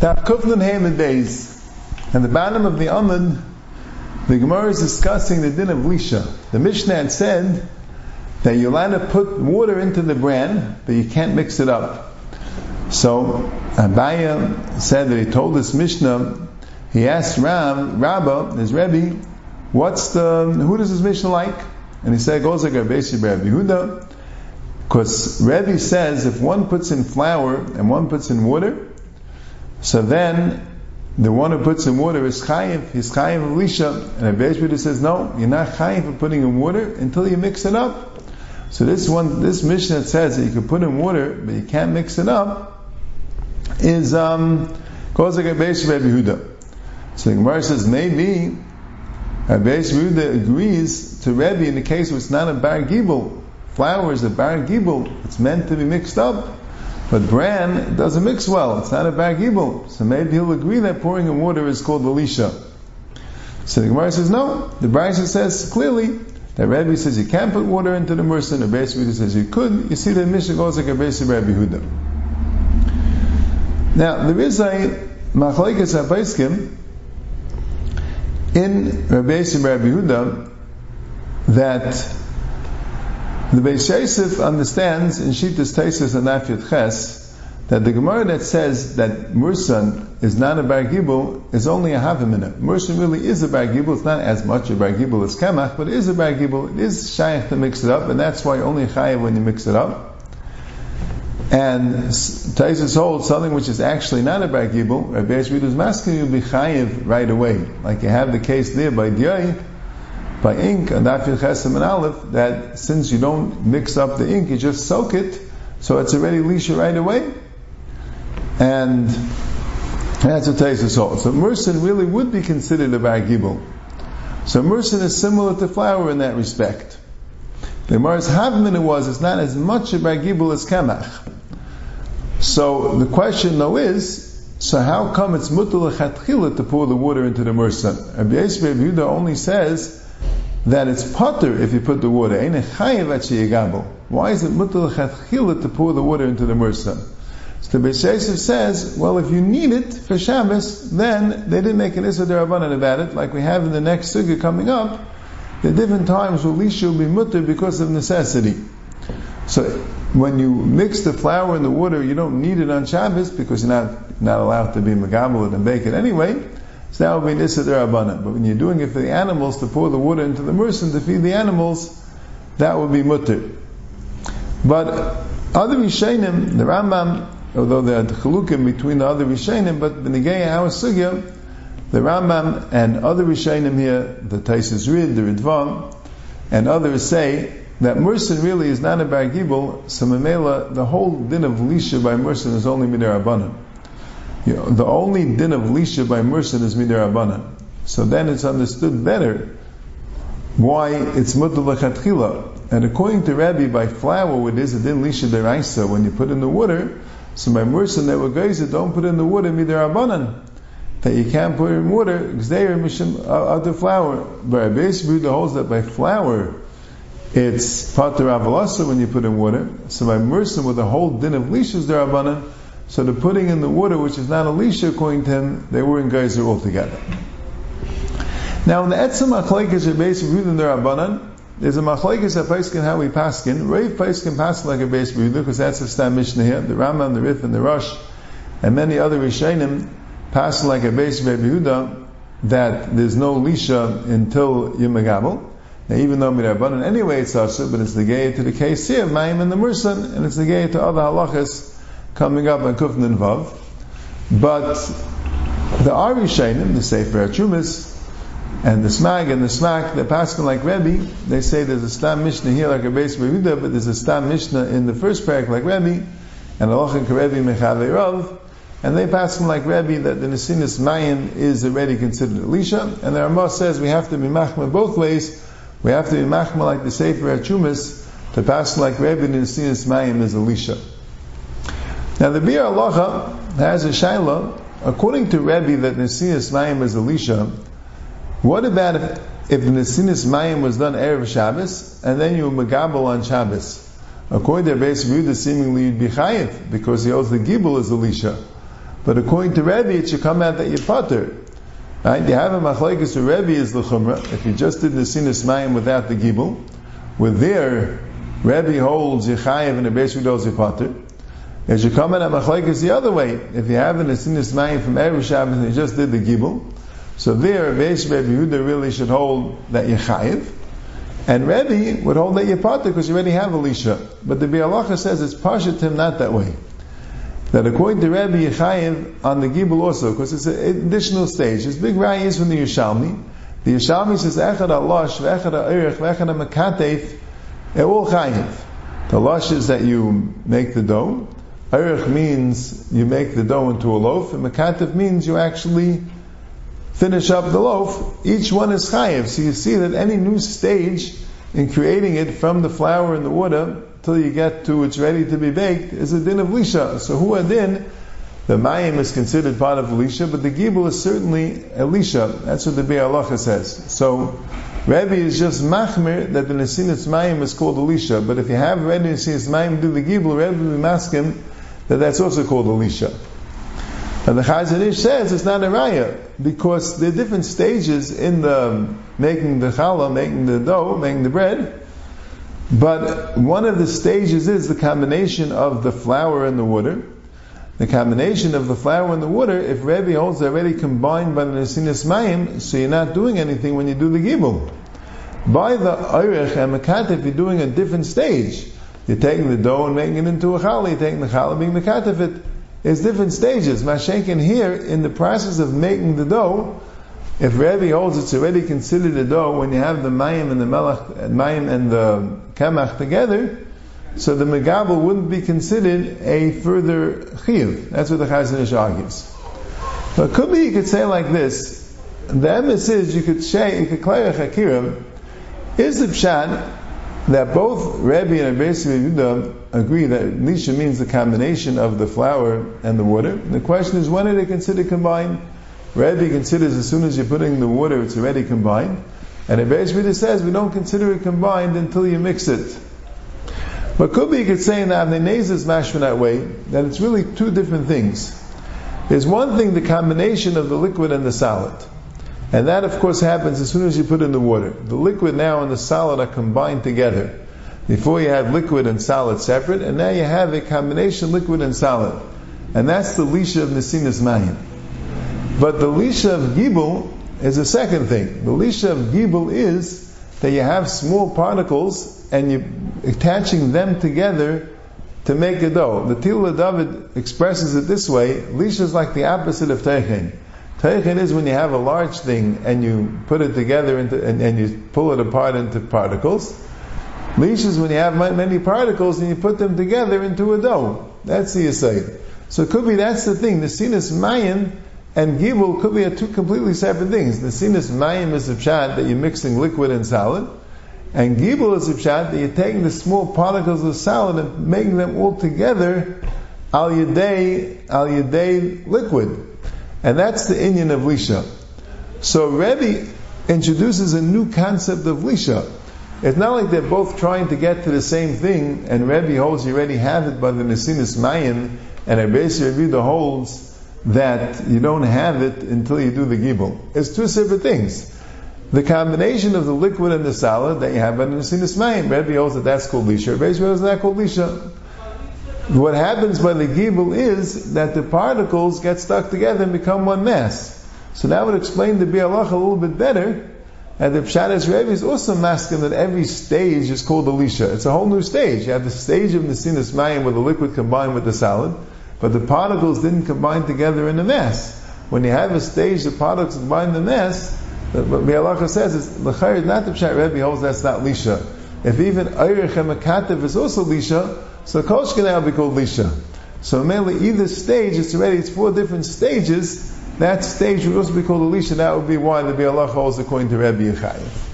That Kuflin days. And the bottom of the Amud, the Gemara is discussing the din of Lisha. The Mishnah had said that you're allowed to put water into the bran, but you can't mix it up. So Abaye said that he told this Mishnah, he asked Ram, Rabba, his Rebbe, what's the, who does this Mishnah like? And he said, it goes like a basic Rabbi Yehuda, because Rebbe says if one puts in flour and one puts in water, so then the one who puts in water is chayiv, he's chayiv of lisha, and Rabbi Yehuda says, no, you're not chayiv for putting in water until you mix it up. So this one, this Mishnah says that you can put in water, but you can't mix it up, is um, goes like Rabbi Yehuda. So the Gemara says maybe Rabbi Yehuda agrees to Rebbe in the case where it's not a bar gibel. Flour is a bar gibel. It's meant to be mixed up. But bran doesn't mix well. It's not a bar gibel. So maybe he'll agree that pouring in water is called Elisha. So the Gemara says no. The Brisa says clearly that Rabbi says you can't put water into the and Rabbi Yehuda says you could. You see the Mishnah goes like a base Rabbi Yehuda. Now there is a machlekes apaiskim in Rabbi Yehuda that the Beis Yosef understands in Shittas Taisus and Nafyat Ches that the Gemara that says that Mursan is not a Bar Gibel is only a half a minute. Mursan really is a Bar Gibel. It's not as much a Bar Gibel as Kemach, but it is a Bar Gibel. It is Shaykh to mix it up, and that's why only Chayiv when you mix it up. And Taisus holds something which is actually not a Bar Gibel. Rabbi Yeshua is masking you be Chayiv right away. Like you have the case there by Diyai, by ink, and Dafir Chesem and Aleph, that since you don't mix up the ink, you just soak it, so it's already Lisha right away. And that's what Taisus holds. So Mersin really would be considered a Bar Gibel. So Mersin is similar to flour in that respect. The Gemara's Havmin was, it's not as much a Bar Gibel as Kemach. So the question though is, so how come it's mutal to pour the water into the Mersin? Rabbi Yisrael Yehuda only says that it's potter if you put the water. Why is it mutal to pour the water into the Mersin? So the Beis Yosef says, well, if you need it for Shabbos, then they didn't make an Issa Derabanan about it, like we have in the next Sukkah coming up. The different times where Lisha will be mutter because of necessity. So when you mix the flour and the water, you don't need it on Shabbos because you're not, not allowed to be megabel and bake it anyway. So that would be an Issa Derabanan. But when you're doing it for the animals, to pour the water into the merson to feed the animals, that would be mutter. But other Rishonim, the Rambam, although there are chalukim between the other Rishonim, but Benigay our Sugya, the Rambam and other Rishonim here, the Taisus Rid, the Ridvan, and others say that Mersin really is not a Bar Gibel, so Mamela, the whole din of Lisha by Mersin is only Midar Abanan. You know, the only din of Lisha by Mersin is Midar Abanan. So then it's understood better why it's Mutal Lechatchila. And according to Rabbi, by flour, it is a din Lisha Deraisa, when you put in the water, so by Mersin, they were that don't put in the water Midar Abanan that you can't put in water, gzeir mishim uh, of the flour. But Rabbi Yehuda holds that by flour, it's pater avalasa when you put in water. So by mersin with the whole din of lishas derabanan, so the putting in the water, which is not a lisha, according to him, they were in geyser altogether. Now in the etzem machlekes Rabbi Yehuda derabanan, there's a machlekes at Paiskin how we paskin. Rav Paiskin paskin like a base Yehuda because that's the stam mishnah here. The Rambam, the Rif, and the Rosh, and many other Rishonim pass like a base Yehuda that there's no lisha until Yom Now, even though Mirabanan anyway it's Asher, but it's the gay to the case here, Mayim and the Mursan, and it's the gay to other halachas coming up on Kufn and Vav. But the Ari Shainim, the Sefer Chumas, and the Smag and the Smak, they're passing like Rebbe. They say there's a Stam Mishnah here like a base Yehuda, but there's a Stam Mishnah in the first parak like Rebbe, and Alochan Karebi Mechavei Rav, and they pass him like Rebbe that the Nesinis Mayan is already considered Elisha, and the Ramah says we have to be machma both ways. We have to be machma like the Sefer Achumas to pass like Rebbe the Nesinis Mayan is Elisha. Now the Bir Allah has a shaila, according to Rebbe that Nesinis Mayan is Elisha, what about if, if the Nesinis Mayan was done Erev Shabbos, and then you Megabal on Shabbos? According to Rebbe Yehuda, seemingly you'd be chayiv, because he owes the Gibel as Elisha. But according to Rebbe, it should come out that you're potter. Right? You have a machlekes to Rebbe is the chumrah. If you just did the sinus mayim without the gibel, with there, Rebbe holds Yechayev and the Beis Rudos potter. It should come out a machlekes the other way. If you have an sinus mayim from Erev Shabbos and you just did the gibel, so there, Rebbe Yehuda really should hold that Yechayev. And Rebbe would hold that you're potter because you already have Elisha. But the Bialacha says it's Pashatim not that way that according to Rabbi Yechayev on the Gibel also, because it's an additional stage. This big rai is from the Yerushalmi. The Yerushalmi says Echad Alosh, Echad Ha'erich, Echad Ha'makatef, they're all Chayev. The Losh is that you make the dough. Erich means you make the dough into a loaf, and Makatef means you actually finish up the loaf. Each one is Chayev. So you see that any new stage in creating it from the flour and the water till you get to it's ready to be baked is a din of lisha. So who din? The mayim is considered part of lisha, but the gibel is certainly elisha. That's what the Bialacha says. So Rebbe is just machmir that the nesinus mayim is called elisha. But if you have ready nesinus mayim do the gibel, Rebbe will be masking that that's also called elisha. And the Chazon Ish says it's not a raya because there are different stages in the making the challah, making the dough, making the bread. But one of the stages is the combination of the flour and the water. The combination of the flour and the water, if Rebbe holds already combined by the Nesinis Mayim, so you're not doing anything when you do the Gibel. By the Eirech and Mekatif, you're doing a different stage. You're taking the dough and making it into a challah, you're taking the challah and being Mekatif it. It's different stages. Mashenkin here, in the process of making the dough, if Rebbe holds it's already considered a dough when you have the mayim and the melach, mayim and the kamach together, so the megabel wouldn't be considered a further chiyuv. That's what the Chazon Ish argues. But could be you could say like this: the emes is you could say you could chakirim is the pshat that both Rebbe and Rabbi Yehuda agree that lisha means the combination of the flour and the water. The question is when are they considered combined? Rebbe considers as soon as you're putting the water, it's already combined. And Rebbe says we don't consider it combined until you mix it. But could be you could say in the Avnei mashman that way, that it's really two different things. There's one thing, the combination of the liquid and the solid. And that, of course, happens as soon as you put in the water. The liquid now and the solid are combined together. Before you had liquid and solid separate, and now you have a combination liquid and solid. And that's the lisha of Nesinas Mayim. But the lisha of gibel is a second thing. The lisha of gibel is that you have small particles and you're attaching them together to make a dough. The Tila David expresses it this way: lisha is like the opposite of teichin. Teichin is when you have a large thing and you put it together into, and, and you pull it apart into particles. Lisha is when you have many particles and you put them together into a dough. That's the aside. So it could be that's the thing. The sinus mayan and gibel could be two completely separate things. The sinus mayim is a pshat that you're mixing liquid and solid, and gibel is a pshat that you're taking the small particles of solid and making them all together al yaday al yaday liquid, and that's the Indian of lisha. So Rebbe introduces a new concept of lisha. It's not like they're both trying to get to the same thing, and Rebbe holds you already have it by the Nesinis Mayim, and Rebbe Rebbe holds that you don't have it until you do the gibel. It's two separate things. The combination of the liquid and the solid that you have in the sinus mayim. Rebbe holds that that's called lisha. Rebbe holds that called lisha. What happens by the gibel is that the particles get stuck together and become one mass. So that would explain the Bialach a little bit better. And the Pshadas Rebbe is also masking that every stage is called Elisha. It's a whole new stage. You have the stage of the sinus mayim where the liquid combined with the solid but the particles didn't combine together in a mass. When you have a stage, the particles combine in the mass, what Bialacha says is, not the Pshat Rebbe holds that's not Lisha. If even Eirich and Makatev is also Lisha, so Kosh can now be called Lisha. So mainly either stage, it's already, it's four different stages, that stage would also be called Elisha, that would be why the Bialacha holds according to Rabbi Yechayev.